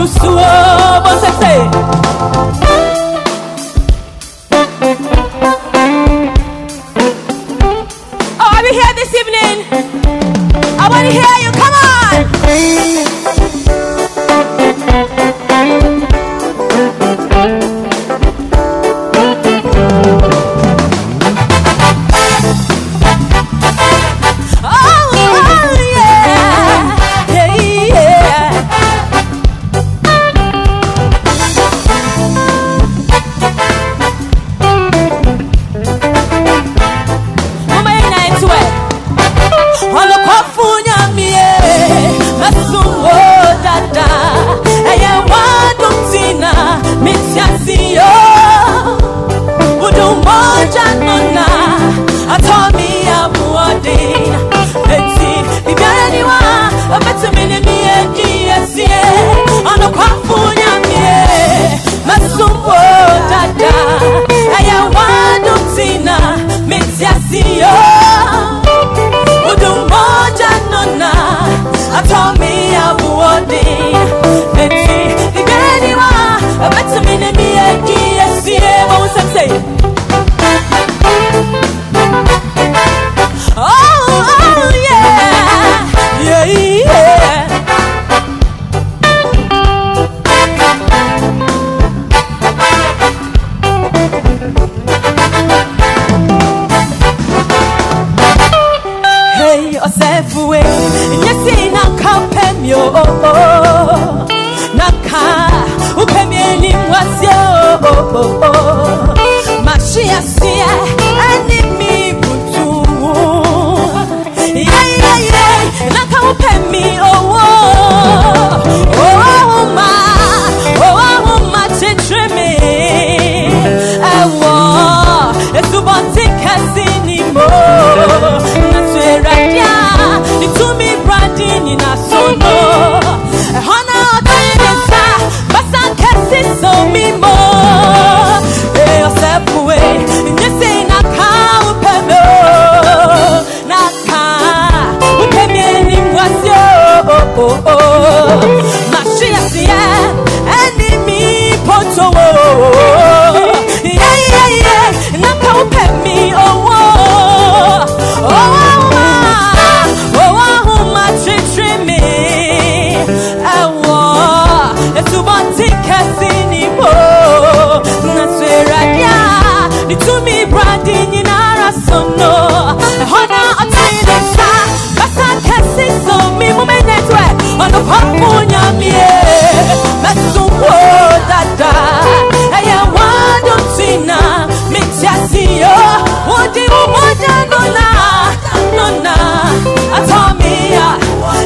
Ma no aboro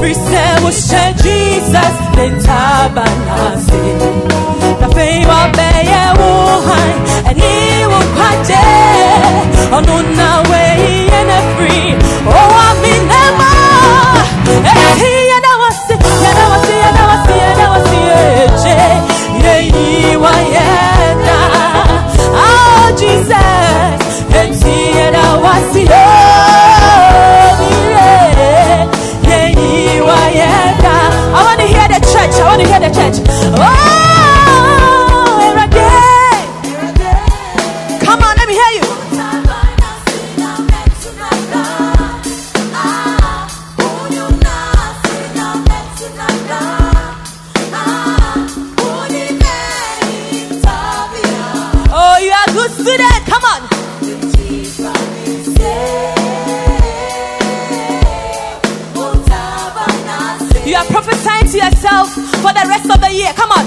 Reset. it You are prophesying to yourself for the rest of the year. Come on.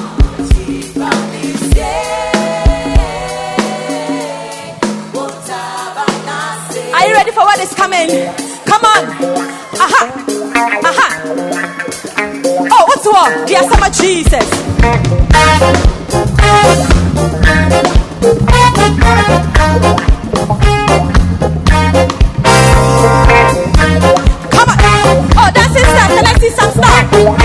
Are you ready for what is coming? Come on. Aha. Aha. Oh, what's wrong? Dear summer Jesus. 上当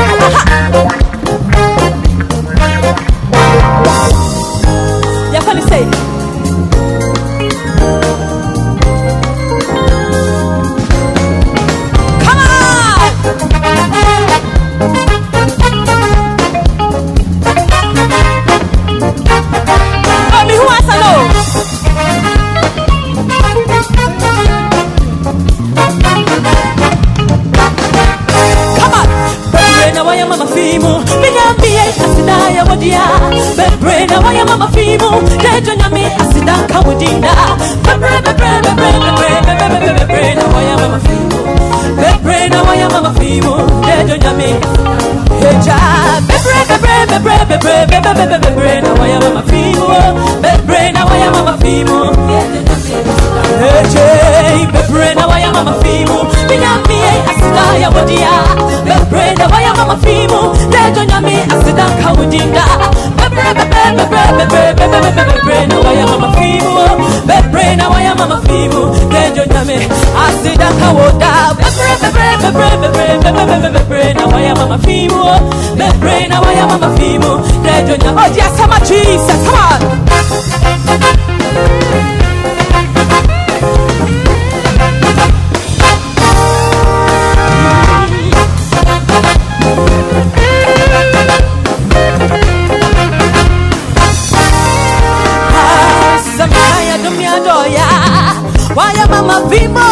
Why waya mama vimo?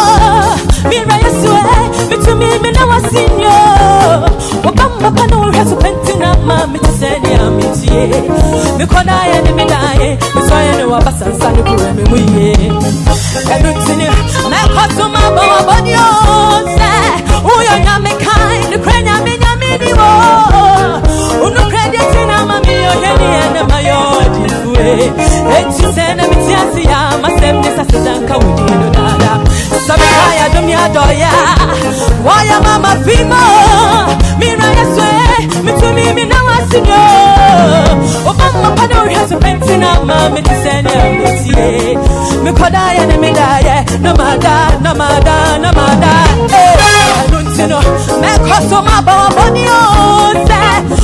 Mira yesu e mitumi mina wasinyo wapa mapa no wesu pentina ma mitiseni amitie mikona ye ni minaye misoye ni wabasansa ni kuwe mimuye edutini na kosuma bawa bonyo se uyo nyame kai ni kre nyame nyame diwo unu kredi tina mami yo heni ene mayo difue etu sene to zanka wudino dada sabikaya dunia doya waya mama vimo mira yesu mitumi mimi na wasi no Obama mapa na ohwɛ so pɛmfi na ma mete sɛ ne amotie mekɔdaeɛ ne medaeɛ na mada na mada na mada ɛno eh, nti no. Mɛkɔ so maba wabɔne o sɛ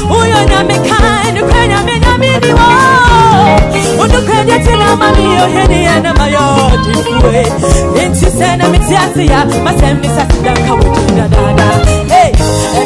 woyɛ nyame kae nokorɛ nyame nyame ni wɔ wodokora deɛ te na ma meyɛ ohɛneɛ na mayɛ ɔdefue enti sɛ na mete ase ya masɛm mesase danka wodi dadaada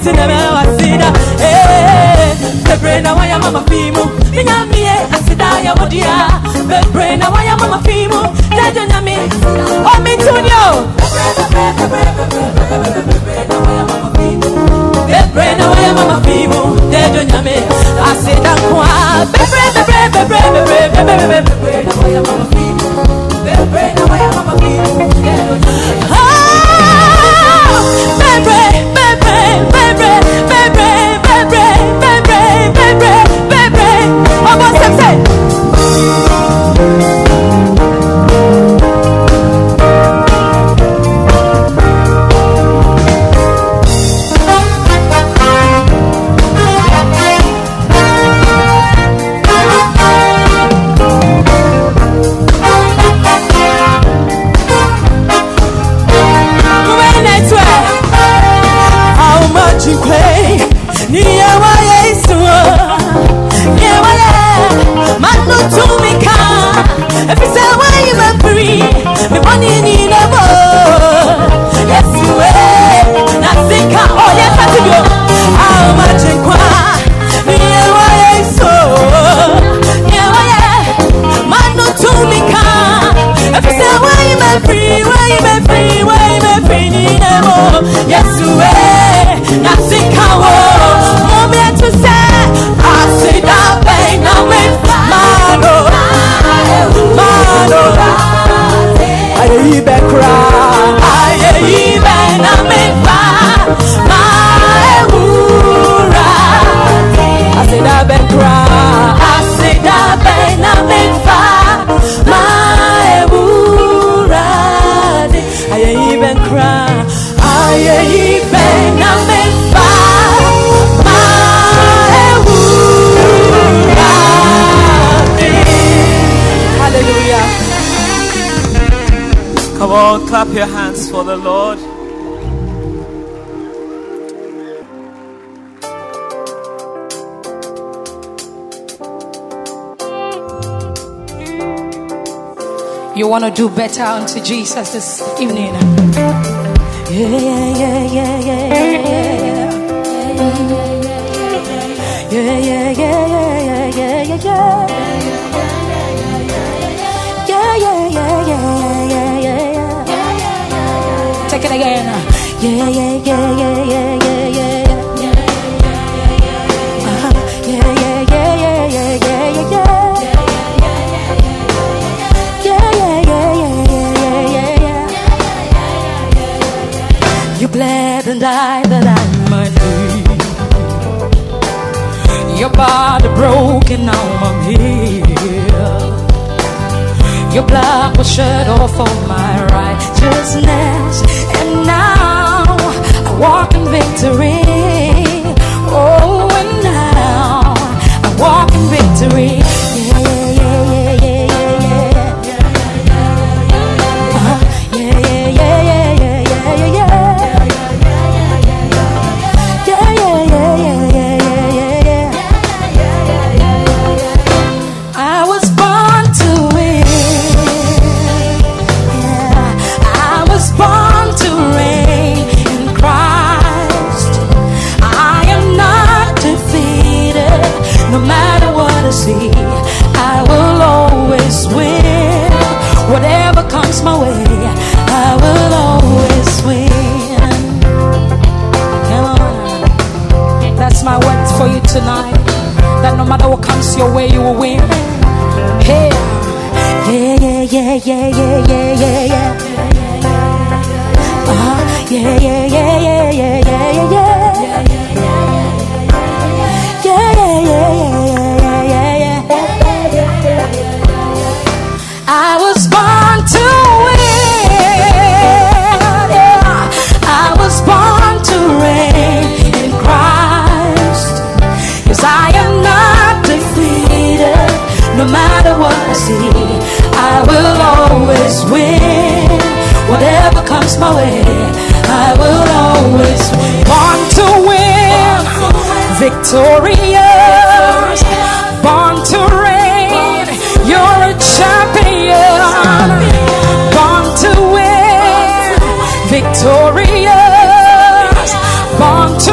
nti ne sida ee bebree na wɔyɛ mama fii mu minya mie asida yɛ wo dea bebree na mama fii mu dadwo nyame ɔmi tuni o. bebree na wɔyɛ them say Clap your hands for the Lord. You want to do better unto Jesus this evening. Yeah, yeah, yeah, yeah. Yeah, yeah, yeah, yeah, yeah, yeah, yeah. Yeah, yeah, yeah, yeah, yeah, yeah, yeah, yeah. Yeah, yeah, yeah, yeah, yeah, yeah, yeah. Yeah, yeah, yeah, yeah, yeah, yeah, yeah, yeah. Yeah, yeah, yeah, yeah, yeah, yeah, yeah. Live. Your body broken, now I'm here. Your blood was shed off for my righteousness, and victory. Your way, you will win. Hey. Yeah, yeah, yeah, yeah, yeah, yeah, yeah, yeah. Win. Whatever comes my way, I will always win. Born to win, victorious. Born to reign, you're a champion. Born to win, victorious. Born to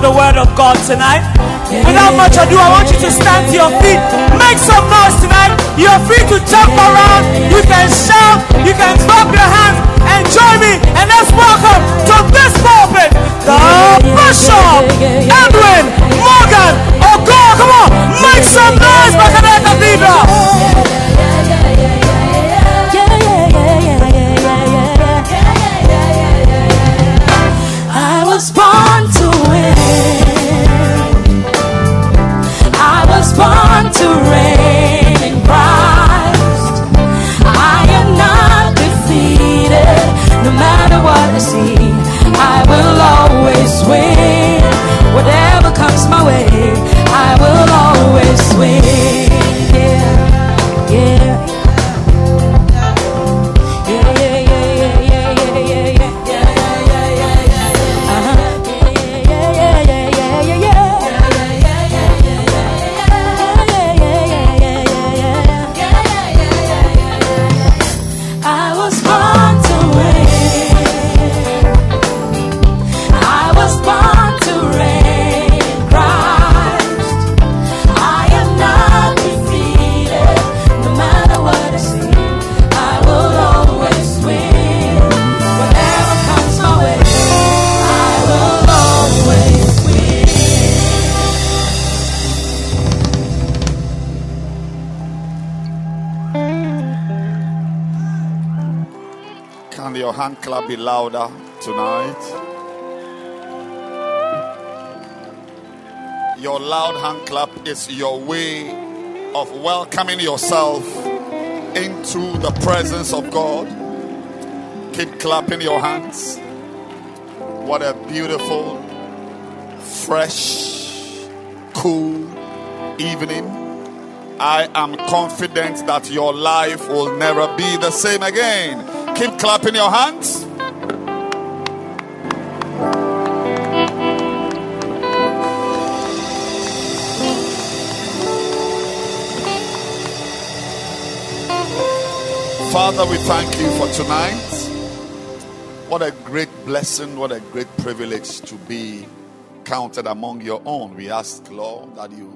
the word of God tonight. Without much ado, I want you to stand to your feet. Make some noise tonight. You're free to jump around. You can shout. You can clap your hands. And join me. And let's welcome to this pulpit the Bishop Edwin Morgan Ogo. Come on, make some noise, Baccarat Cathedral. Whatever comes my way, I will always win. Hand clap be louder tonight? Your loud hand clap is your way of welcoming yourself into the presence of God. Keep clapping your hands. What a beautiful, fresh, cool evening. I am confident that your life will never be the same again. Keep clapping your hands. Father, we thank you for tonight. What a great blessing, what a great privilege to be counted among your own. We ask, Lord, that you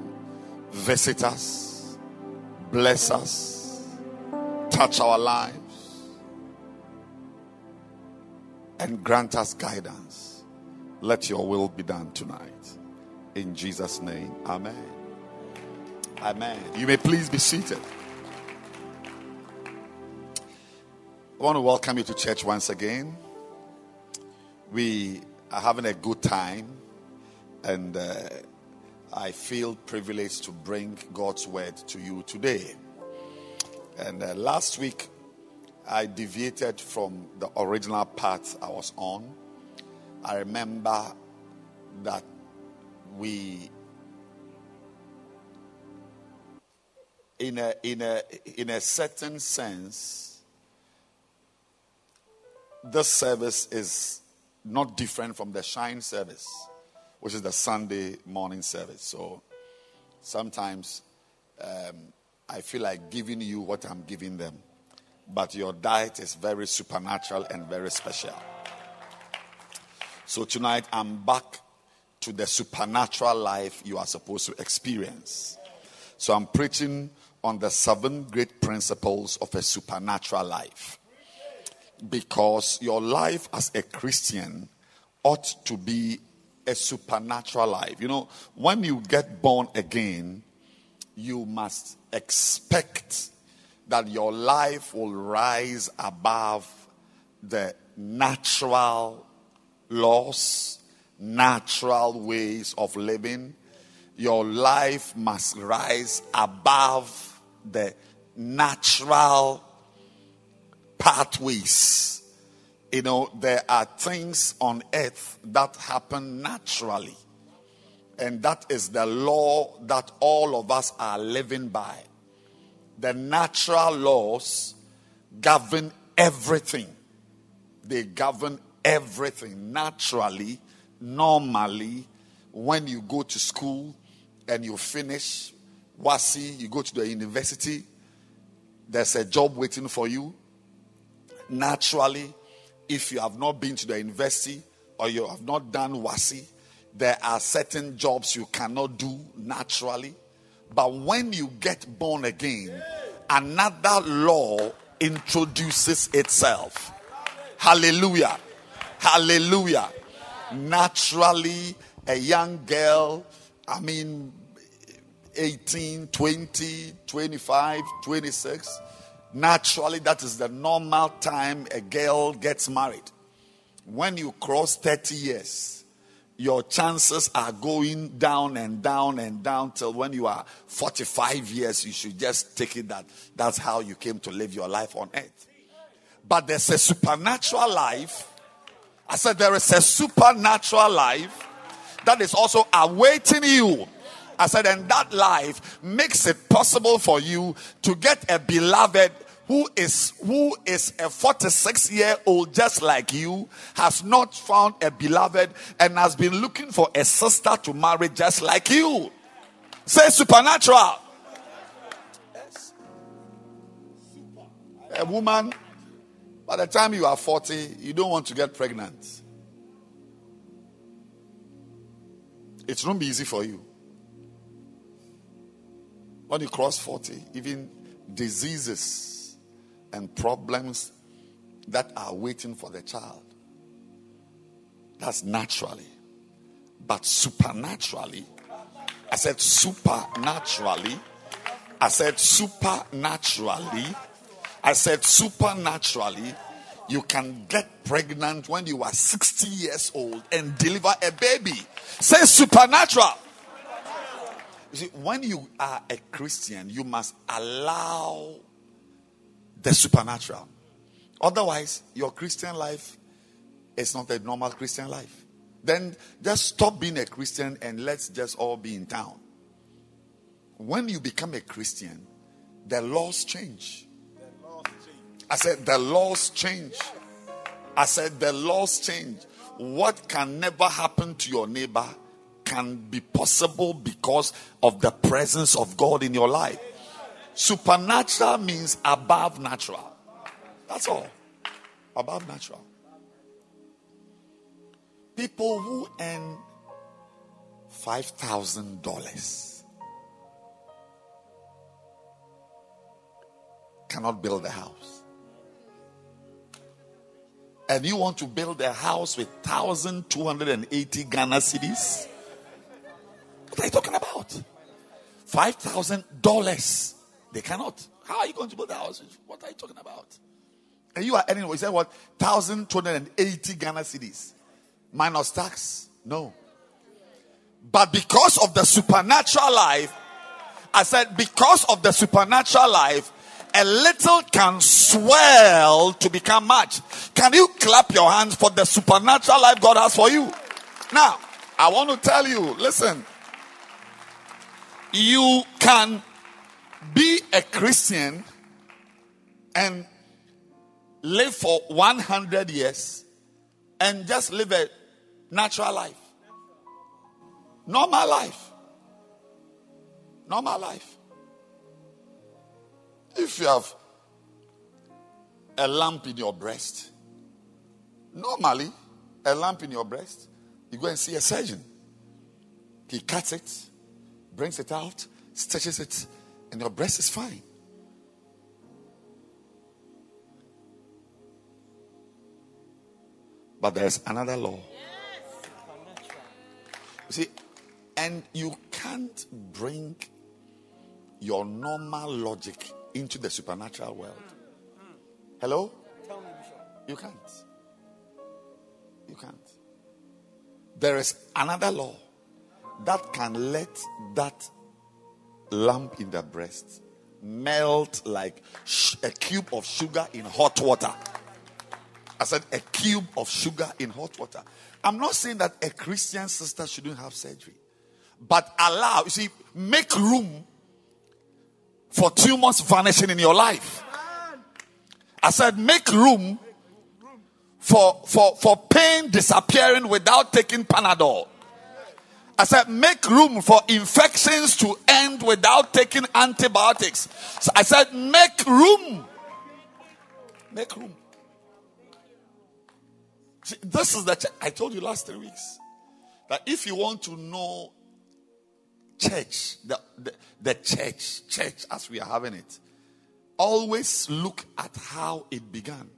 visit us, bless us, touch our lives, and grant us guidance. Let your will be done tonight. In Jesus' name, Amen. Amen. You may please be seated. I want to welcome you to church once again. We are having a good time, and uh, I feel privileged to bring God's word to you today. And uh, last week, I deviated from the original path I was on. I remember that we, in a, in a, in a certain sense, this service is not different from the shine service, which is the Sunday morning service. So sometimes um, I feel like giving you what I'm giving them, but your diet is very supernatural and very special. So tonight I'm back to the supernatural life you are supposed to experience. So I'm preaching on the seven great principles of a supernatural life because your life as a Christian ought to be a supernatural life. You know, when you get born again, you must expect that your life will rise above the natural laws, natural ways of living. Your life must rise above the natural pathways. You know, there are things on earth that happen naturally. And that is the law that all of us are living by. The natural laws govern everything. They govern everything naturally, normally. When you go to school and you finish WASSCE, you go to the university, there's a job waiting for you naturally, if you have not been to the university or you have not done WASSCE, there are certain jobs you cannot do naturally. But when you get born again, another law introduces itself. Hallelujah. Hallelujah. Naturally, a young girl, I mean, 18, 20, 25, 26, Naturally, that is the normal time a girl gets married. When you cross 30 years, your chances are going down and down and down till when you are 45 years, you should just take it that that's how you came to live your life on earth. But there's a supernatural life. I said there is a supernatural life that is also awaiting you. I said, and that life makes it possible for you to get a beloved who is who is a 46 year old just like you has not found a beloved and has been looking for a sister to marry just like you. Say supernatural. Yes. a woman by the time you are 40 you don't want to get pregnant. It won't be easy for you. When you cross 40 even diseases and problems that are waiting for the child. That's naturally. But supernaturally, I said supernaturally, I said supernaturally, I said supernaturally, You can get pregnant when you are 60 years old and deliver a baby. Say supernatural. You see, when you are a Christian, you must allow the supernatural. Otherwise, your Christian life is not a normal Christian life. Then just stop being a Christian and let's just all be in town. When you become a Christian, the laws change. I said, the laws change. I said, the laws change. What can never happen to your neighbor can be possible because of the presence of God in your life. Supernatural means above natural. That's all. Above natural. People who earn $5,000 cannot build a house. And you want to build a house with 1,280 Ghana cedis? What are you talking about? $5,000. They cannot. How are you going to build a house? What are you talking about? And you are earning, we said what? 1,280 Ghana cedis. Minus tax? No. But because of the supernatural life, I said, because of the supernatural life, a little can swell to become much. Can you clap your hands for the supernatural life God has for you? Now, I want to tell you, listen, you can be a Christian and live for 100 years and just live a natural life. Normal life. Normal life. If you have a lamp in your breast, normally, a lamp in your breast, you go and see a surgeon. He cuts it, brings it out, stitches it, and your breast is fine. But there's another law. You see, and you can't bring your normal logic into the supernatural world. Hello? You can't. You can't. There is another law that can let that lump in their breast melt like sh- a cube of sugar in hot water. I said a cube of sugar in hot water. I'm not saying that a Christian sister shouldn't have surgery, but allow, you see, make room for tumors vanishing in your life. I said, make room for, for, for pain disappearing without taking Panadol. I said, make room for infections to end without taking antibiotics. So I said, make room. Make room. See, this is the ch- I told you last three weeks that if you want to know church, the, the, the church, church as we are having it, always look at how it began.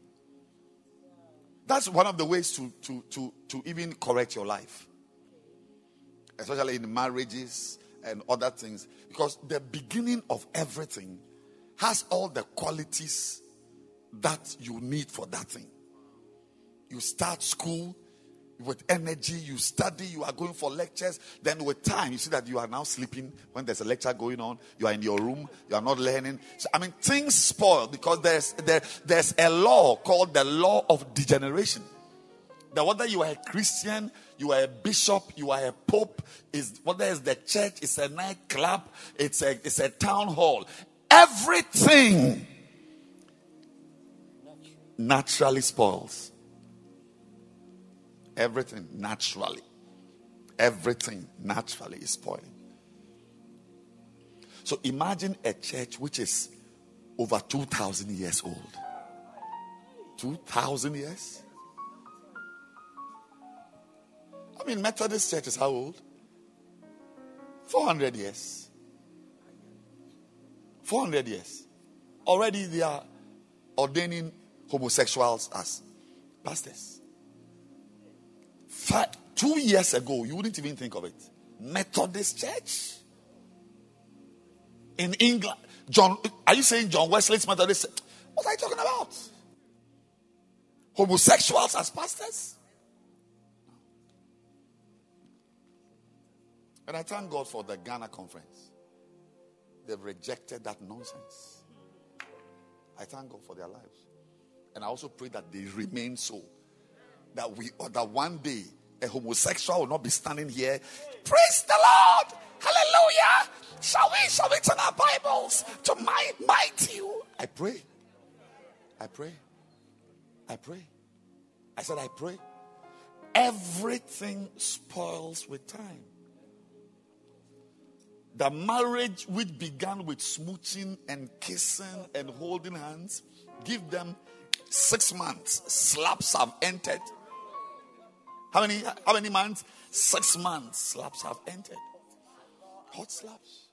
That's one of the ways to, to, to, to even correct your life, especially in marriages and other things, because the beginning of everything has all the qualities that you need for that thing. You start school, with energy, you study, you are going for lectures. Then, with time, you see that you are now sleeping when there's a lecture going on. You are in your room, you are not learning. So, I mean, things spoil because there's there, there's a law called the law of degeneration. That whether you are a Christian, you are a bishop, you are a pope, is whether it's the church, it's a nightclub, it's a it's a town hall, everything naturally spoils. Everything naturally. Everything naturally is spoiling. So imagine a church which is over 2,000 years old. 2,000 years? I mean, Methodist Church is how old? 400 years. 400 years. Already they are ordaining homosexuals as pastors. Five, two years ago, you wouldn't even think of it. Methodist Church in England. John, are you saying John Wesley's Methodist? What are you talking about? homosexuals as pastors. And I thank God for the Ghana conference. They've rejected that nonsense. I thank God for their lives. And I also pray that they remain so. That we or that one day a homosexual will not be standing here. Praise the Lord! Hallelujah! Shall we shall we turn our Bibles to my you? I pray. I pray. I pray. I said I pray. Everything spoils with time. The marriage which began with smooching and kissing and holding hands, give them six months. Slaps have entered. How many? How many months? Six months. Slaps have entered. Hot slaps.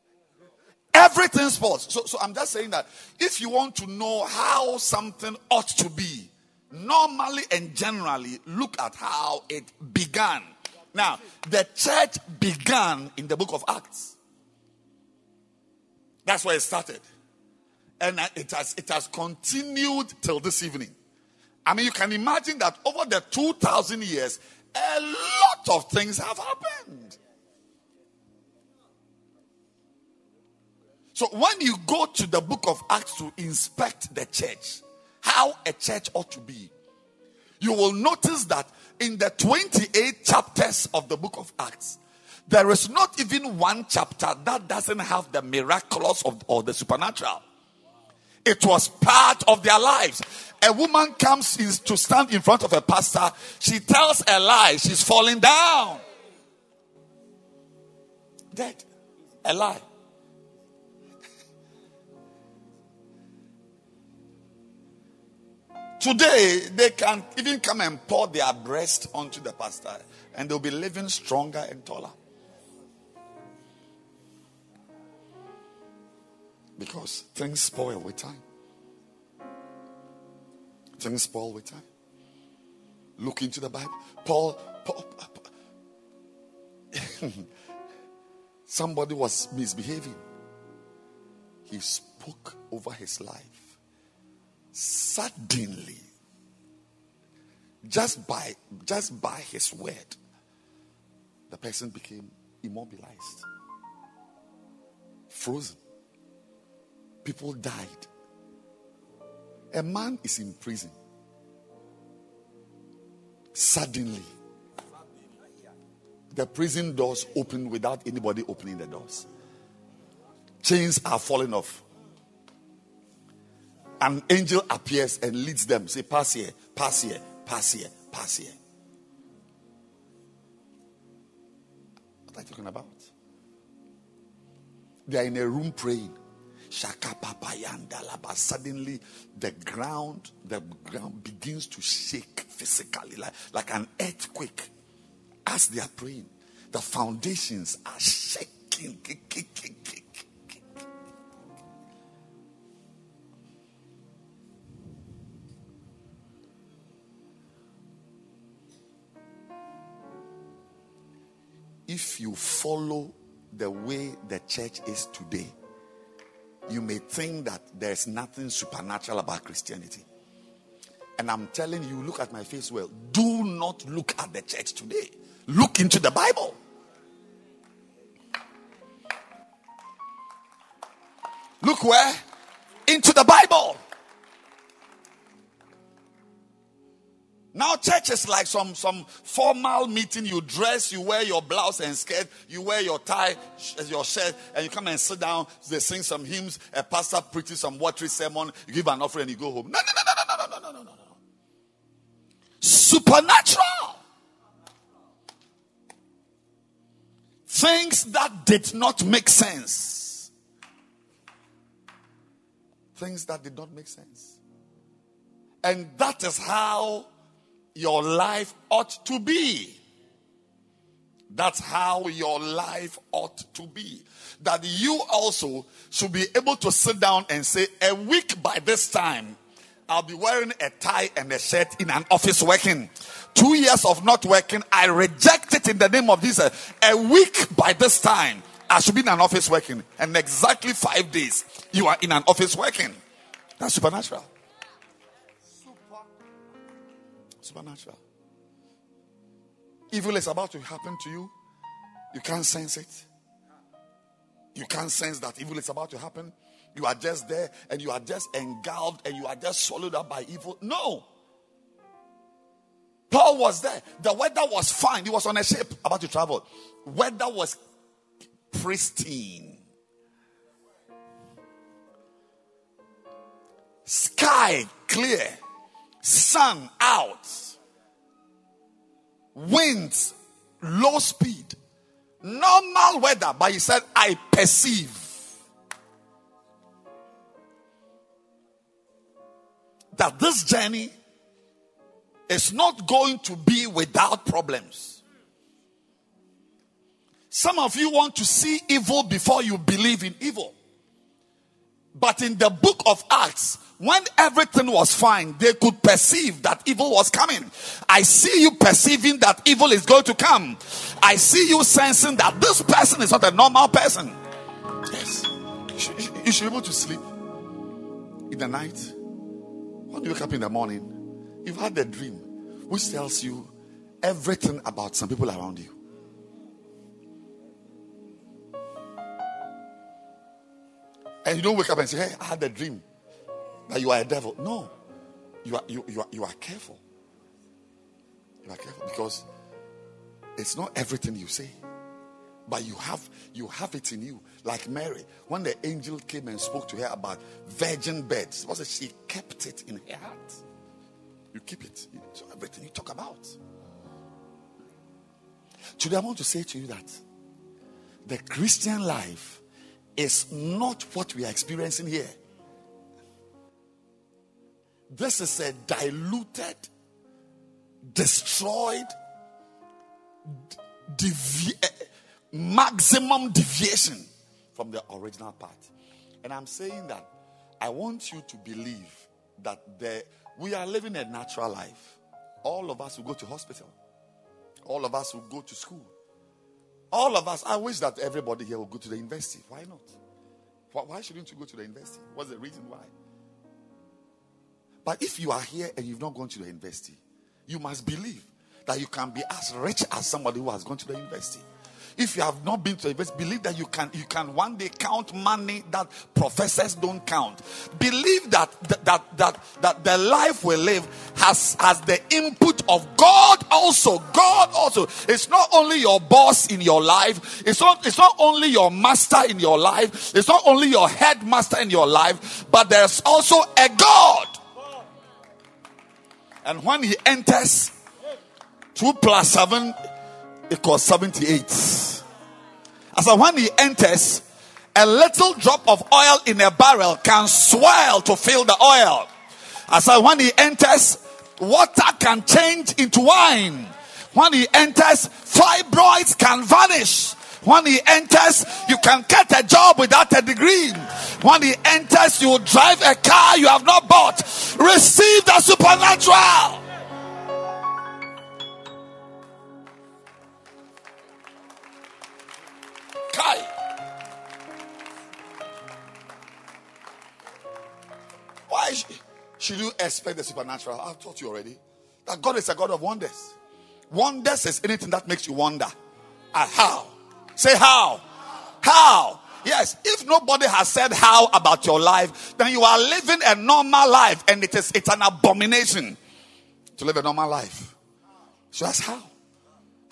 Everything spoils. So, so I'm just saying that if you want to know how something ought to be, normally and generally, look at how it began. Now, the church began in the book of Acts. That's where it started. And it has, it has continued till this evening. I mean, you can imagine that over the 2,000 years, a lot of things have happened. So when you go to the book of Acts to inspect the church, how a church ought to be, you will notice that in the 28 chapters of the book of Acts, there is not even one chapter that doesn't have the miraculous of, or the supernatural. It was part of their lives. A woman comes in, to stand in front of a pastor. She tells a lie. She's falling down. Dead. A lie. Today, they can even come and pour their breast onto the pastor, and they'll be living stronger and taller. Because things spoil with time. Things spoil with time. Look into the Bible. Paul, Paul, Paul somebody was misbehaving. He spoke over his life. Suddenly, just by just by his word, the person became immobilized, frozen. People died. A man is in prison. Suddenly, the prison doors open without anybody opening the doors. Chains are falling off. An angel appears and leads them. Say, pass here, pass here, pass here, pass here. What are you talking about? They are in a room praying. Suddenly, the ground, the ground begins to shake physically, like, like an earthquake. As they are praying, the foundations are shaking. If you follow the way the church is today, you may think that there's nothing supernatural about Christianity. And I'm telling you, look at my face well. Do not look at the church today. Look into the Bible. Look where? Into the Bible. Now, church is like some, some formal meeting. You dress, you wear your blouse and skirt, you wear your tie, your shirt, and you come and sit down. They sing some hymns. A pastor preaches some watery sermon. You give an offering and you go home. No, no, no, no, no, no, no, no, no, no. Supernatural. Things that did not make sense. Things that did not make sense. And that is how your life ought to be. That's how your life ought to be. That you also should be able to sit down and say, a week by this time, I'll be wearing a tie and a shirt in an office working. Two years of not working, I reject it in the name of Jesus. A week by this time, I should be in an office working. And exactly five days, you are in an office working. That's supernatural. Supernatural. Evil is about to happen to you. You can't sense it. You can't sense that evil is about to happen. You are just there and you are just engulfed and you are just swallowed up by evil. No. Paul was there. The weather was fine. He was on a ship about to travel. Weather was pristine. Sky clear. Sun out. Winds low speed. Normal weather, but he said, I perceive. That this journey is not going to be without problems. Some of you want to see evil before you believe in evil. But in the book of Acts, when everything was fine, they could perceive that evil was coming. I see you perceiving that evil is going to come. I see you sensing that this person is not a normal person. Yes. You should be able to sleep in the night. When you wake up in the morning, you've had a dream which tells you everything about some people around you. And you don't wake up and say, Hey, I had a dream that you are a devil. No. You are you, you are you are careful. You are careful because it's not everything you say. But you have you have it in you. Like Mary, when the angel came and spoke to her about virgin births, was it she kept it in her heart? You keep it. So everything you talk about. Today I want to say to you that the Christian life is not what we are experiencing here. This is a diluted, destroyed, devi- eh, maximum deviation from the original path. And I'm saying that I want you to believe that the, we are living a natural life. All of us will go to hospital. All of us will go to school. All of us, I wish that everybody here will go to the university. Why not? Why, shouldn't you go to the university? What's the reason why? But if you are here and you've not gone to the university, you must believe that you can be as rich as somebody who has gone to the university. If you have not been to the university, believe that you can you can one day count money that professors don't count. Believe that that that that, the life we live has has the input of God also. God also. It's not only your boss in your life. It's not it's not only your master in your life. It's not only your headmaster in your life, but there's also a God. And when he enters, 2 plus 7 equals 78. As so when he enters, a little drop of oil in a barrel can swell to fill the oil. As so when he enters, water can change into wine. When he enters, fibroids can vanish. When he enters, you can get a job without a degree. When he enters, you will drive a car you have not bought. Receive the supernatural. Why should you expect the supernatural? I've taught you already that God is a God of wonders. Wonders is anything that makes you wonder. Uh, how? Say how? How? Yes, if nobody has said how about your life, then you are living a normal life and it is it's an abomination to live a normal life. So that's how.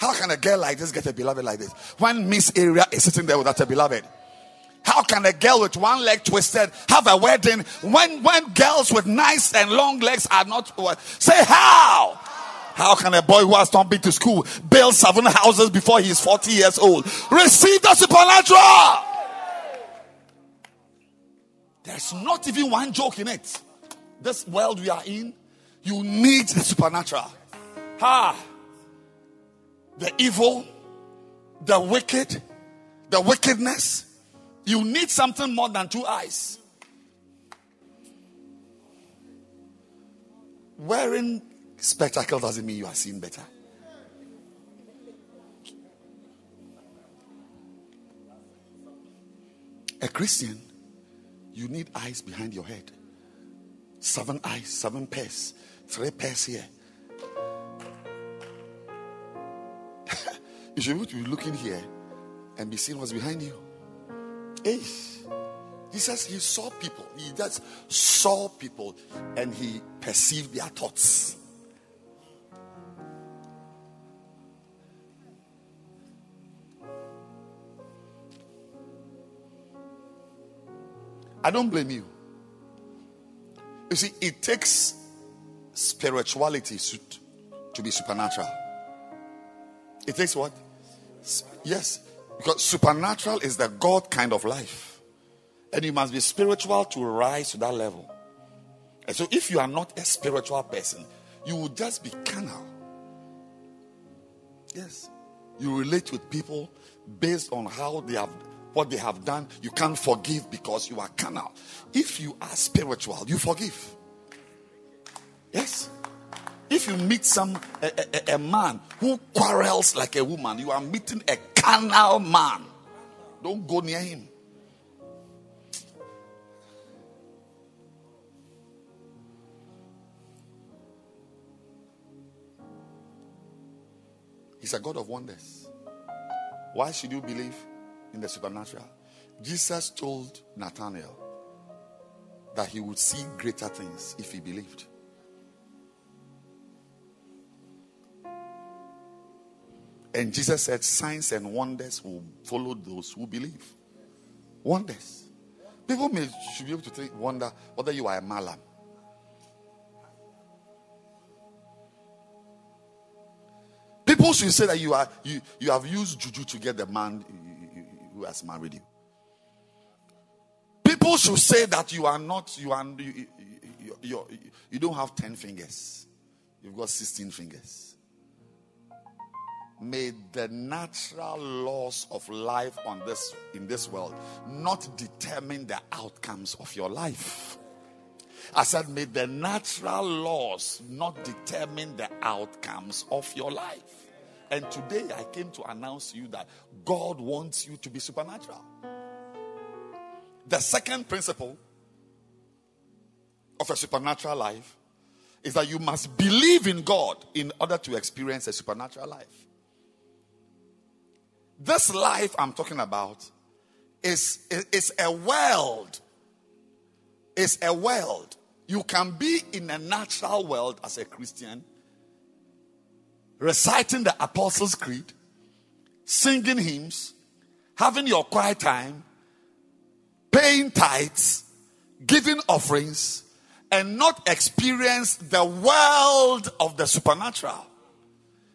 How can a girl like this get a beloved like this? When Miss Area is sitting there without a beloved. How can a girl with one leg twisted have a wedding when when girls with nice and long legs are not say how? How can a boy who has not been to school build seven houses before he is 40 years old? Receive the supernatural. There's not even one joke in it. This world we are in, you need the supernatural. Ha! The evil, the wicked, the wickedness. You need something more than two eyes. Wearing spectacle doesn't mean you are seeing better. A Christian, you need eyes behind your head. Seven eyes, seven pairs, three pairs here. You should be able to be looking here and be seeing what's behind you. Hey. Jesus, he saw people. He just saw people and he perceived their thoughts. I don't blame you. You see, it takes spirituality to be supernatural. It takes what? Yes, because supernatural is the God kind of life. And you must be spiritual to rise to that level. And so, if you are not a spiritual person, you will just be carnal. Yes. You relate with people based on how they have what they have done. You can't forgive because you are carnal. If you are spiritual, you forgive. Yes. If you meet some a, a, a man who quarrels like a woman, you are meeting a carnal man. Don't go near him. He's a God of wonders. Why should you believe in the supernatural? Jesus told Nathanael that he would see greater things if he believed. And Jesus said, Signs and wonders will follow those who believe. Wonders. People may should be able to think, wonder whether you are a malam. People should say that you are you, you have used juju to get the man who has married you. People should say that you are not you are you, you, you, you don't have 10 fingers. You've got 16 fingers. May the natural laws of life on this in this world not determine the outcomes of your life. I said, may the natural laws not determine the outcomes of your life. And today I came to announce to you that God wants you to be supernatural. The second principle of a supernatural life is that you must believe in God in order to experience a supernatural life. This life I'm talking about is, is, is a world. Is a world. You can be in a natural world as a Christian reciting the Apostles' Creed, singing hymns, having your quiet time, paying tithes, giving offerings, and not experience the world of the supernatural.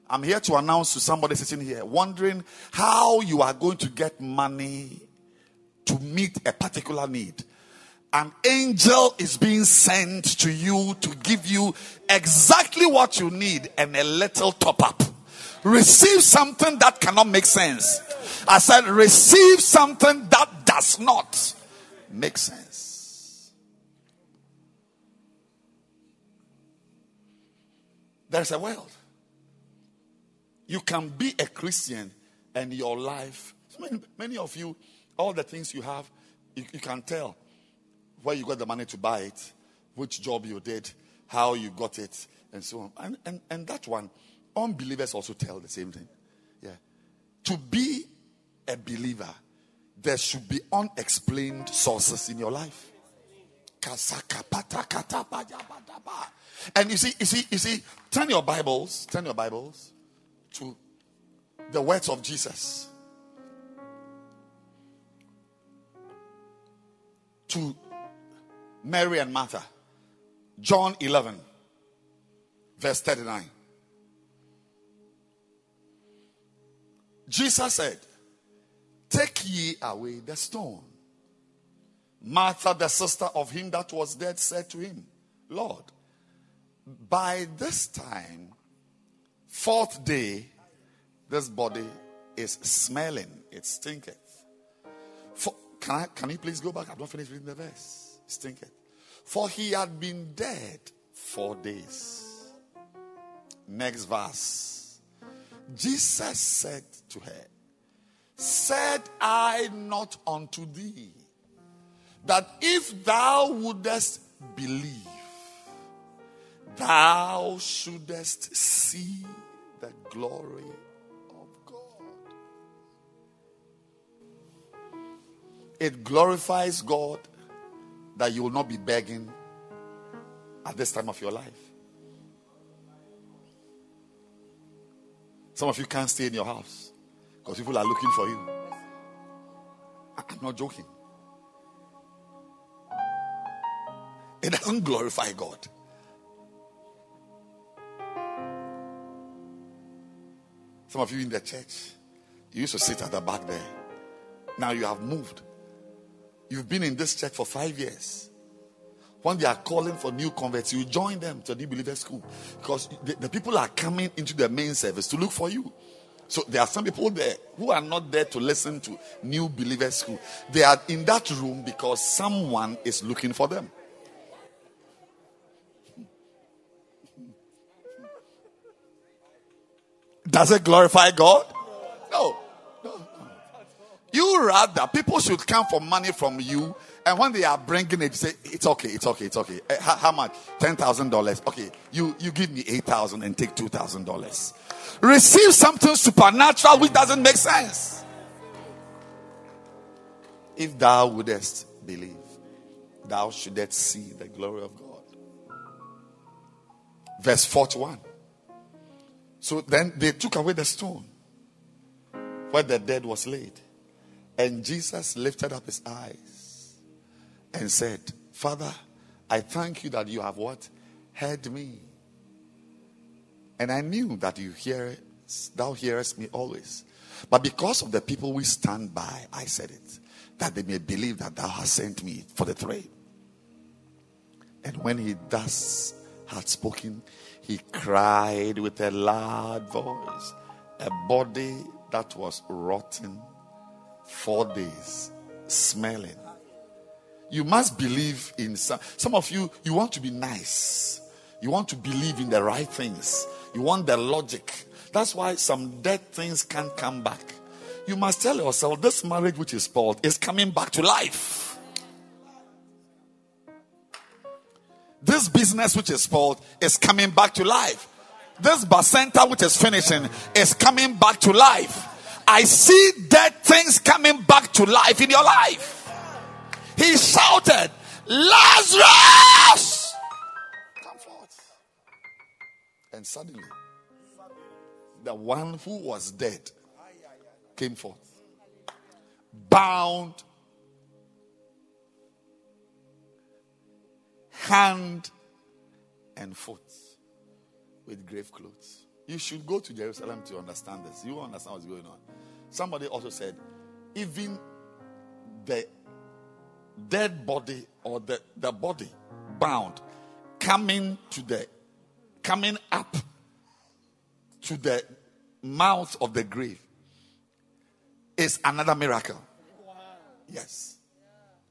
I'm here to announce to somebody sitting here wondering how you are going to get money to meet a particular need an angel is being sent to you to give you exactly what you need and a little top up. Receive something that cannot make sense. I said, receive something that does not make sense. There's a world. You can be a Christian and your life, many, many of you, all the things you have, you, you can tell where you got the money to buy it, which job you did, how you got it, and so on. And, and, and that one, unbelievers also tell the same thing. Yeah. To be a believer, there should be unexplained sources in your life. And you see, you see, you see, turn your Bibles, turn your Bibles to the words of Jesus. To Mary and Martha. John 11, verse 39. Jesus said, Take ye away the stone. Martha, the sister of him that was dead, said to him, Lord, by this time, fourth day, this body is smelling, it stinketh. For, can, I, can you please go back? I've not finished reading the verse. Stinketh. For he had been dead four days. Next verse. Jesus said to her, Said I not unto thee that if thou wouldest believe, thou shouldest see the glory of God. It glorifies God that you will not be begging at this time of your life. Some of you can't stay in your house because people are looking for you. I'm not joking. It doesn't glorify God. Some of you in the church, you used to sit at the back there. Now you have moved. You've been in this church for five years. When they are calling for new converts, you join them to the new believer school because the, the people are coming into the main service to look for you. So there are some people there who are not there to listen to new believer school. They are in that room because someone is looking for them. Does it glorify God? No. no. You rather people should come for money from you, and when they are bringing it, say it's okay, it's okay, it's okay. Uh, how, how, much? Ten thousand dollars. Okay, you you give me eight thousand and take two thousand dollars. Receive something supernatural which doesn't make sense. If thou wouldest believe, thou shouldst see the glory of God. Verse forty-one. So then they took away the stone where the dead was laid. And Jesus lifted up his eyes and said, Father, I thank you that you have what? Heard me. And I knew that you hear thou hearest me always. But because of the people we stand by, I said it, that they may believe that thou hast sent me for the trade. And when he thus had spoken, he cried with a loud voice. A body that was rotten four days, smelling. You must believe in some. Some of you, you want to be nice. You want to believe in the right things. You want the logic. That's why some dead things can't come back. You must tell yourself this marriage, which is spoiled, is coming back to life. This business which is spoiled is coming back to life. This bacenta which is finishing is coming back to life. I see dead things coming back to life in your life. He shouted, Lazarus! Come forth. And suddenly, the one who was dead came forth, bound hand and foot with grave clothes. You should go to Jerusalem to understand this. You understand what's going on. Somebody also said, even the dead body or the, the body bound coming to the coming up to the mouth of the grave is another miracle. Yes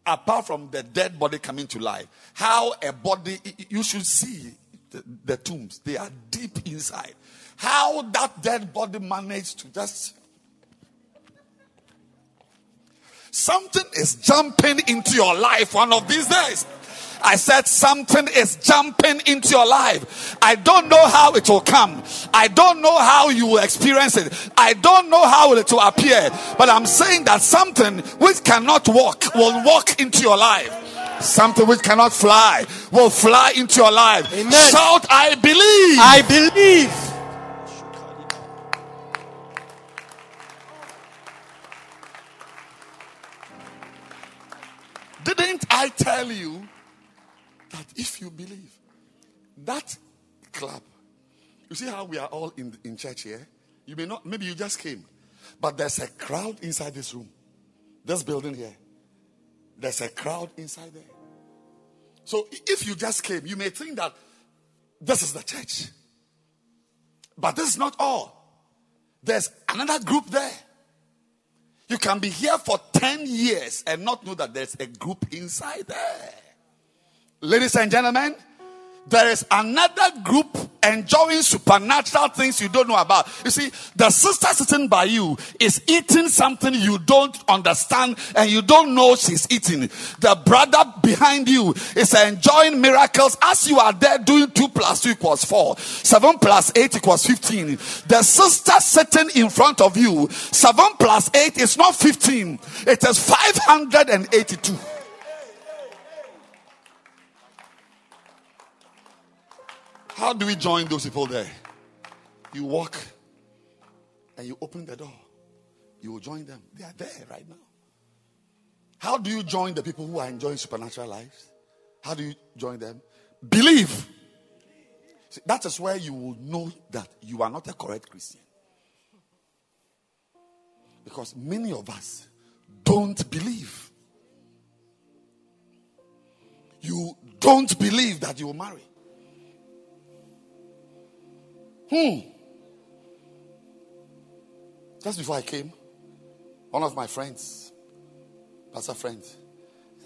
apart from the dead body coming to life, how a body, you should see the, the, tombs, they are deep inside. How that dead body managed to just. Something is jumping into your life one of these days. I said something is jumping into your life. I don't know how it will come. I don't know how you will experience it. I don't know how it will appear. But I'm saying that something which cannot walk will walk into your life. Something which cannot fly will fly into your life. Amen. Shout, I believe. I believe. Didn't I tell you that if you believe, that club, you see how we are all in, in church here? You may not, maybe you just came, but there's a crowd inside this room, this building here. There's a crowd inside there. So if you just came, you may think that this is the church. But this is not all. There's another group there. You can be here for 10 years and not know that there's a group inside there. Ladies and gentlemen, there is another group enjoying supernatural things you don't know about. You see, the sister sitting by you is eating something you don't understand and you don't know she's eating. The brother behind you is enjoying miracles as you are there doing 2 plus 2 equals 4. 7 plus 8 equals 15. The sister sitting in front of you, 7 plus 8 is not 15. It is 582. How do we join those people there? You walk and you open the door. You will join them. They are there right now. How do you join the people who are enjoying supernatural lives? How do you join them? Believe. See, that is where you will know that you are not a correct Christian. Because many of us don't believe. You don't believe that you will marry. Hmm. Just before I came, one of my friends, pastor friend,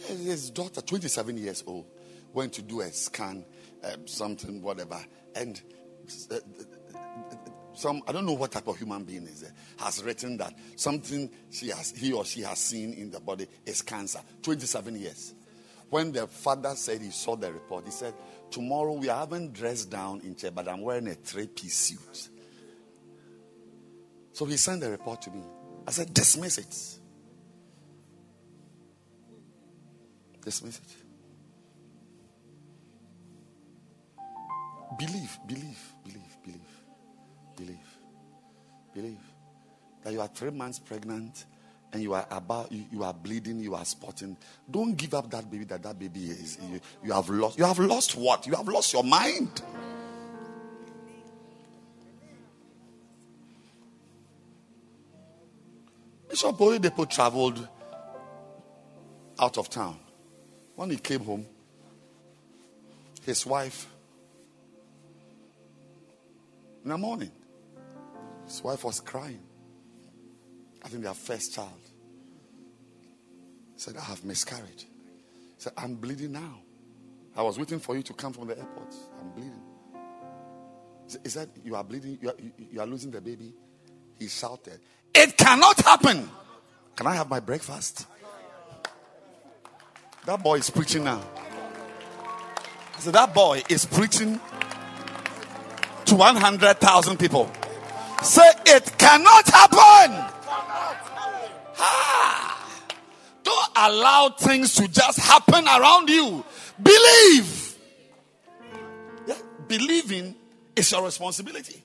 his daughter, 27 years old, went to do a scan, uh, something, whatever, and uh, some I don't know what type of human being is there has written that something she has he or she has seen in the body is cancer. 27 years. When the father said he saw the report, he said, Tomorrow we haven't dressed down in chair, but I'm wearing a three piece suit. So he sent the report to me. I said, Dismiss it. Dismiss it. Believe, believe, believe, believe, believe, believe that you are three months pregnant and you are about you, you, are bleeding you are spotting don't give up that baby that that baby is you, you have lost you have lost what? You have lost your mind. Bishop oyedepo traveled out of town. When he came home his wife in the morning his wife was crying I think their first child. Said, I have miscarried. Said, I'm bleeding now. I was waiting for you to come from the airport. I'm bleeding. He said, You are bleeding, you are, you are losing the baby. He shouted, It cannot happen. Can I have my breakfast? That boy is preaching now. I said, That boy is preaching to 100,000 people. Say, It cannot happen. Allow things to just happen around you. Believe. Yeah, believing is your responsibility.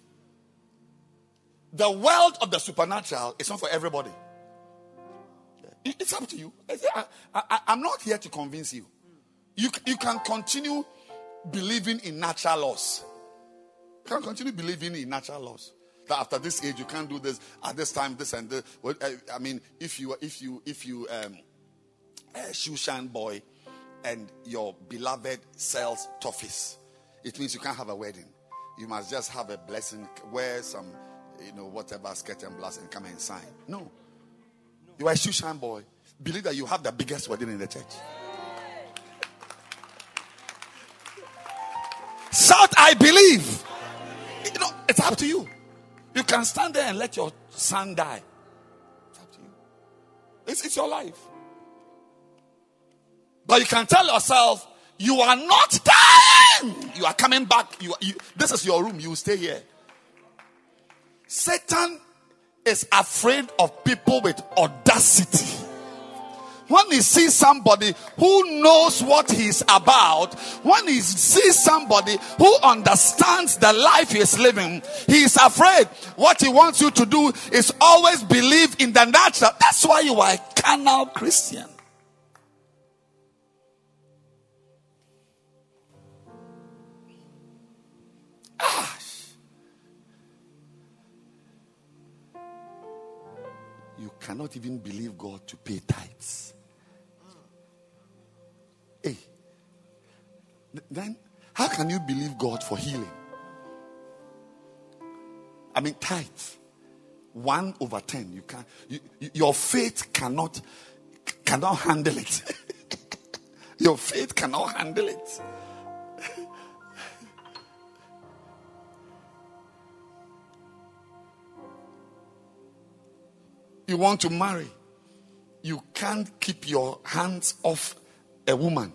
The world of the supernatural is not for everybody. It's up to you. I, am not here to convince you. you. You can continue believing in natural laws. You can continue believing in natural laws that after this age you can't do this at this time this and this I, mean if you if you if you um a shoe shine boy and your beloved sells toffees. It means you can't have a wedding. You must just have a blessing wear some you know whatever skirt and blouse and come and sign. No. You are a shoe shine boy. Believe that you have the biggest wedding in the church. Shout i believe. You know it's up to you. You can stand there and let your son die. It's up to you. It's, it's your life. But you can tell yourself, you are not dying. You are coming back. You, you, this is your room. You stay here. Satan is afraid of people with audacity when he sees somebody who knows what he's about, when he sees somebody who understands the life he is living, he is afraid. What he wants you to do is always believe in the natural. That's why you are a carnal Christian. You cannot even believe God to pay tithes. Hey, then how can you believe God for healing? I mean, tithes. one over ten. You can you, your faith cannot cannot handle it. your faith cannot handle it. You want to marry, you can't keep your hands off a woman.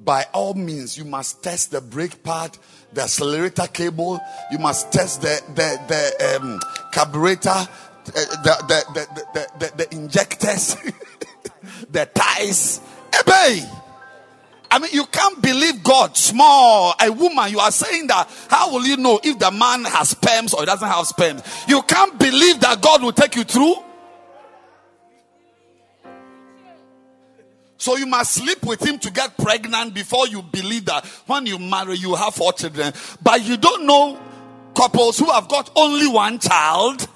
By all means, you must test the brake pad, the accelerator cable, you must test the, the, the um, carburetor, uh, the, the, the, the, the, the injectors, the ties. Ebay! I mean, you can't believe God. Small, a woman, you are saying that. How will you know if the man has sperms or doesn't have sperms? You can't believe that God will take you through. So you must sleep with him to get pregnant before you believe that when you marry, you have four children. But you don't know couples who have got only one child.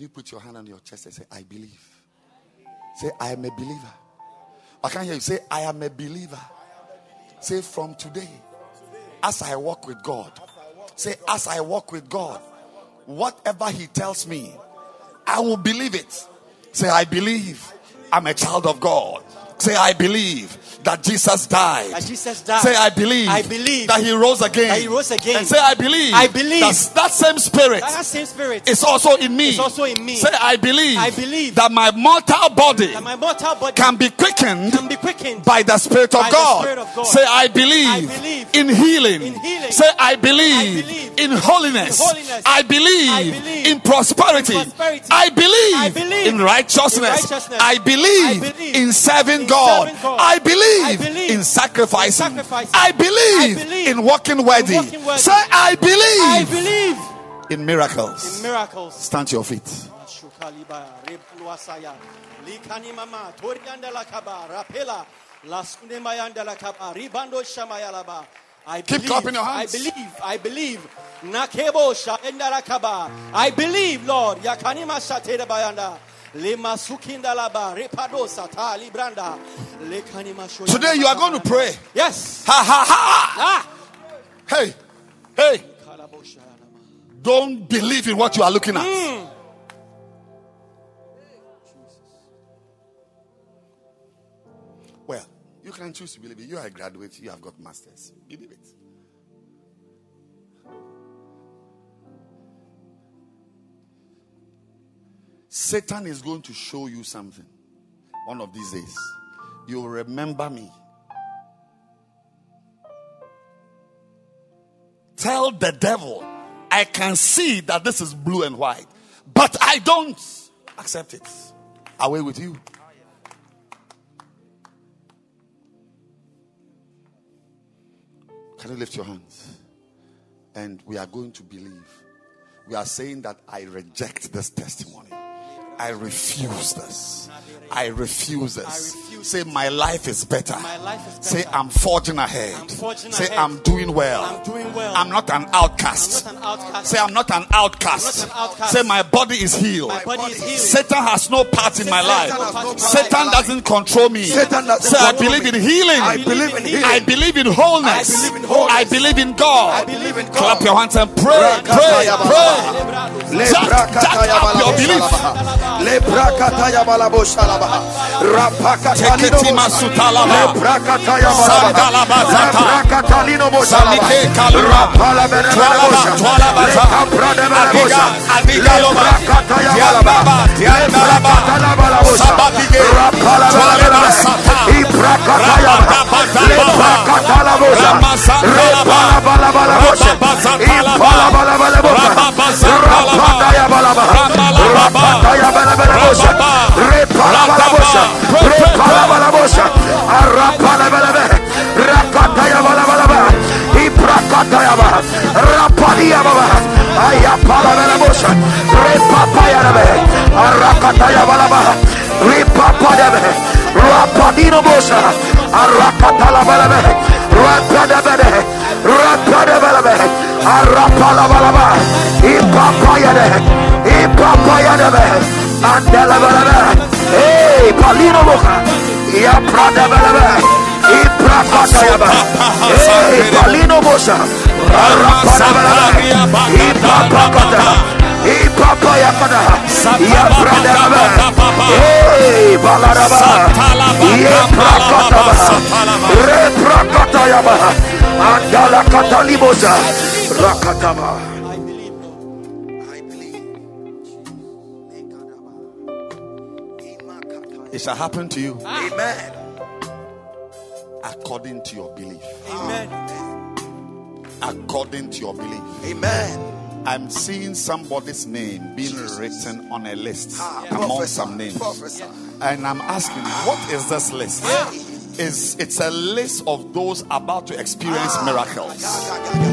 You put your hand on your chest and say, I believe? Say, I am a believer. I can't hear you. Say, I am a believer. Say, from today, as I walk with God, say, as I walk with God, whatever He tells me, I will believe it. Say, I believe I'm a child of God. Say, I believe that Jesus died. That Jesus died. Say, I believe. I believe that He rose again. that he rose again. And say, I believe. I believe. that that same Spirit That same spirit is also in me. is also in me. Say, I believe. I believe that my mortal body that my mortal body can be quickened can be quickened by the Spirit of, by the God. Spirit of God. Say, I believe, I believe in, healing. in healing. Say, I believe, I believe in holiness. in holiness. I, believe I believe in prosperity. in prosperity. I, believe I believe in righteousness. in righteousness. I, believe I believe in serving in God. I, believe in sacrificing. I, believe in walking worthy. Say, I believe, I believe in miracles. in miracles. Stand to your feet. Shukaliba, Repluasaya, Likani Mama, Torianda la Kaba, Rapela, Laskunde Mayanda la Kaba, Ribando Shamayalaba. I Keep believe, clapping your hands. I believe, I believe. Nakebo Shaenda la Kaba. I believe, Lord. Yakanima Shateda Bayanda. Lema Sukinda Laba, Repado Sata, Libranda. Lekanima Shoya Today you are going to pray. Yes. Ha ha ha! Ah. Hey, hey, don't believe in what you are looking at. Hmm. Well, you can choose to believe it. You are a graduate, you have got masters. Believe it. Satan is going to show you something one of these days. You'll remember me. Tell the devil, I can see that this is blue and white, but I don't accept it. Away with you. Can you lift your hands? And we are going to believe. We are saying that I reject this testimony. I refuse this. I refuse this. refuse Say, my life is better. Life is Say. I'm forging ahead. I'm forging Say, ahead. I'm doing well. I'm doing well. I'm not an outcast. I'm not an outcast. Say, I'm not an outcast. Not an outcast. Say, my body is healed. Body is healed. Satan has no part in my life. no part in my Satan life. doesn't control me. Satan Say, I believe in healing. I believe in healing. I believe in wholeness. I believe in. I believe in God. I believe in God. Clap your hands and pray. Pray. Rakataya Pray. Le Jack- brakataya jack up your belief. Shalabaha. Le balabo shalabaha. Rapakatalino Teketima bosa. sutalaba. Le brakataya Sandalaba balaba. Le zata. brakatalino bosa Samike laba. kalura. Rapala bere bere Twalaba, bosa. twalaba Le za. kapra de bere Adiga, bosa. adiga Le loba. brakataya Tiandaba, balaba. Le tiandalaba. brakatala balabosa. Sababige. Rapala bere Twaleba bere. sata. Ibrakataya ba. Rabadabadababa. Le brakatala bosa. Ramasandalaba. Repala balabala bosa. Rababazatalaba. Ipala balabala bosa. Rababazatalaba. Rapataya balaba. Rapataya balabala bosa. Rababa. Repala balabosa. Pray, pray, Repala pray. balabosa. Arapala balaba. Rakataya balaba. Iprakataya ba. Rapalia baba. Ayapala balabosa. Repapaya ba. Arakataya balaba. Repapaya ba. Rapadino bosa. Arakatala balaba. Rapada balaba. Rapada balaba. Arapala balaba. Ipapaya ba. Ipapaya ba. Andala balaba. Hey, Palino boca. Ya prada balaba. Iprakataya ba. Hey, Palino bosa. Arapada balaba. Ipapakata. Ipapaya kada. Ya prada balaba. Hey, balaraba. Ya prakata ba. Repra Rapatayaba. Andala katalibosa. Rakataba. I believe, Lord. It shall happen to you Amen. according to your belief. Amen. According to your belief. Amen. I'm seeing somebody's name being written on a list Ah, among prophesy, some names. prophesy. And I'm asking, what is this list? Is it's a list of those about to experience Ah. miracles.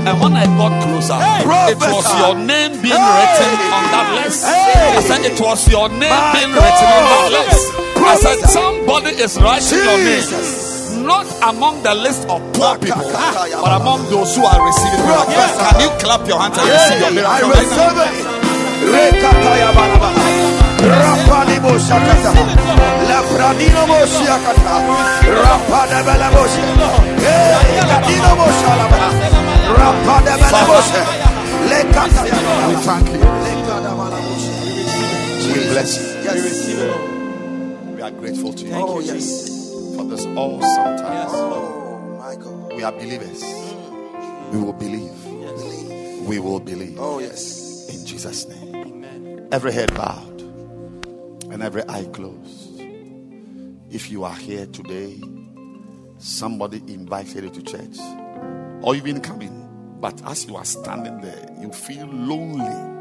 And when I got closer, it was your name being written on that list. I said it was your name My being written on that God. list. I said somebody is writing your name. Not among the list of poor people, ah, but among those who are receiving miracles. Prophesy. Can you clap your hands and receive your Hey, I receive it. Rekataya balaba. Rapani boshakata. Lepranino boshiakata. Rapane bele boshe. Hey, kadino boshalaba. Rapane bele boshe. Lekataya We thank you. Lekada bala boshe. We bless you. We receive it, We are grateful to you Oh, yes. For this awesome time. Yes. Oh, my God. We are believers. Mm. We will believe. Yes. We will believe. Oh, yes. In Jesus' name. Amen. Every head bowed and every eye closed. If you are here today, somebody invited you to church, or you've been coming, but as you are standing there, you feel lonely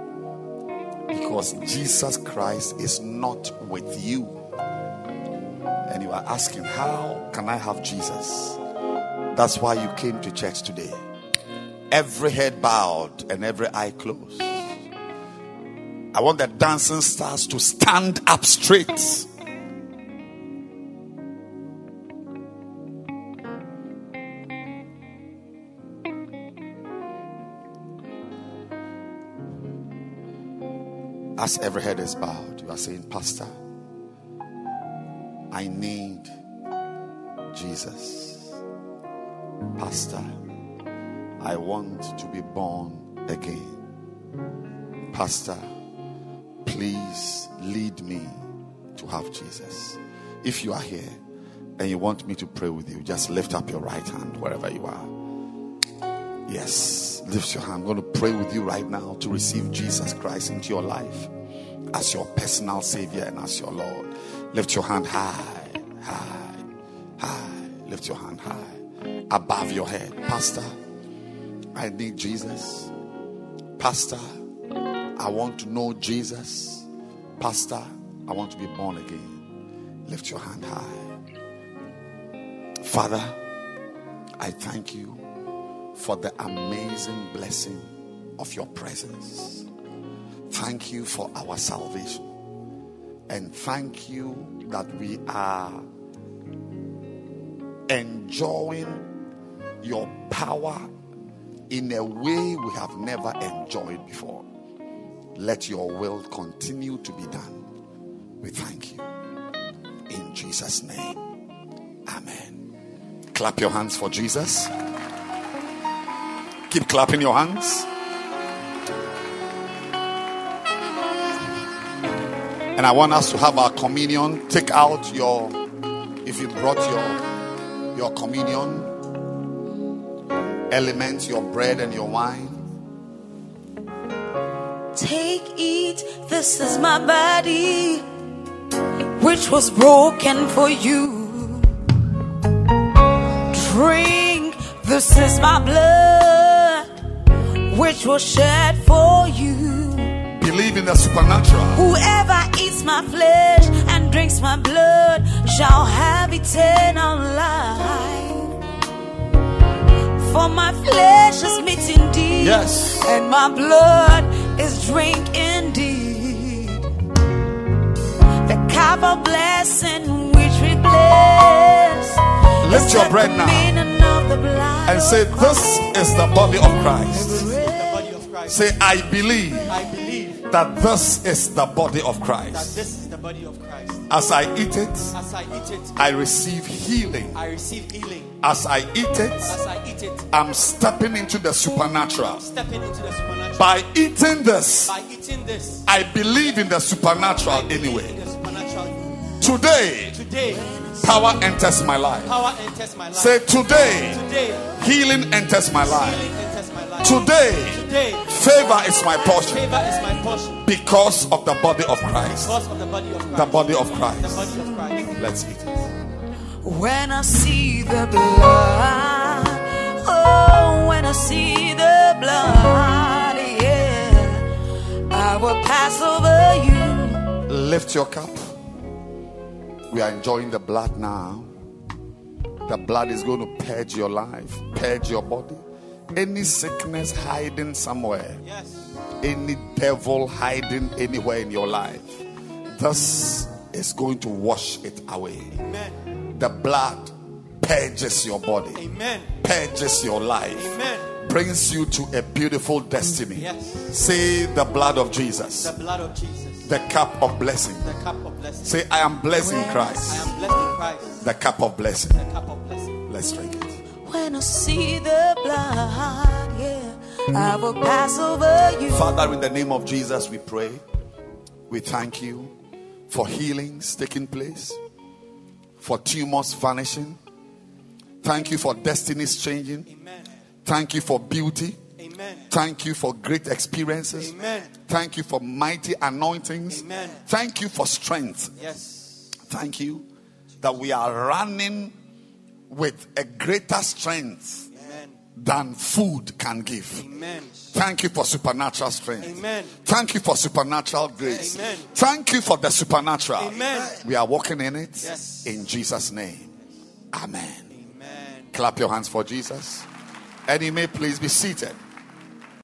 because Jesus Christ is not with you. And you are asking, How can I have Jesus? That's why you came to church today. Every head bowed and every eye closed. I want the dancing stars to stand up straight. As every head is bowed, you are saying, Pastor, I need Jesus. Pastor, I want to be born again. Pastor, please lead me to have Jesus. If you are here and you want me to pray with you, just lift up your right hand wherever you are. Yes, lift your hand. I'm going to pray with you right now to receive Jesus Christ into your life as your personal Savior and as your Lord. Lift your hand high, high, high. Lift your hand high above your head. Pastor, I need Jesus. Pastor, I want to know Jesus. Pastor, I want to be born again. Lift your hand high. Father, I thank you for the amazing blessing of your presence. Thank you for our salvation. And thank you that we are enjoying your power in a way we have never enjoyed before. Let your will continue to be done. We thank you. In Jesus' name. Amen. Clap your hands for Jesus. Keep clapping your hands. And I want us to have our communion. Take out your, if you brought your, your communion elements, your bread and your wine. Take, eat, this is my body, which was broken for you. Drink, this is my blood, which was shed for you. Believe in the supernatural. Whoever eats my flesh and drinks my blood shall have eternal life. For my flesh is meat indeed, Yes. and my blood is drink indeed. The cup of blessing which we bless. Lift your bread now meaning of the And say, This is the body of Christ. The body of Christ. Say, I believe I believe that this is the body of Christ. that this is the body of Christ. As I eat it, As I eat it, I receive healing. I receive healing. As I eat it, As I eat it, I'm stepping into the supernatural. stepping into the supernatural. By eating this, By eating this, I believe in the supernatural anyway. the supernatural. Today, Today, Power enters my life. Power enters my life. Say today, Today, healing enters my life. Today, Today, favor is my portion favor is my portion because of the body of Christ. because of the body of Christ. The body of The Christ. body of Christ. Let's eat it. When I see the blood, oh, when I see the blood, yeah, I will pass over you. Lift your cup. We are enjoying the blood now. The blood is going to purge your life, purge your body. Any sickness hiding somewhere, Yes. any devil hiding anywhere in your life, this is going to wash it away. Amen. The blood purges your body, Amen. purges your life, Amen. brings you to a beautiful destiny. Yes. Say the blood of Jesus, The blood of Jesus. the cup of blessing. The cup of blessing. Say, I am blessing in I Christ. am blessed in Christ. The cup of blessing. The cup of blessing. Let's drink it. When I see the blood, yeah, I will pass over you. Father, in the name of Jesus, we pray. We thank you for healings taking place, for tumors vanishing. Thank you for destinies changing. Amen. Thank you for beauty. Amen. Thank you for great experiences. Amen. Thank you for mighty anointings. Amen. Thank you for strength. Yes. Thank you that we are running with a greater strength Amen. than food can give. Amen. Thank you for supernatural strength. Amen. Thank you for supernatural grace. Amen. Thank you for the supernatural. Amen. We are walking in it Yes. in Jesus' name. Amen. Amen. Clap your hands for Jesus. And you may please be seated.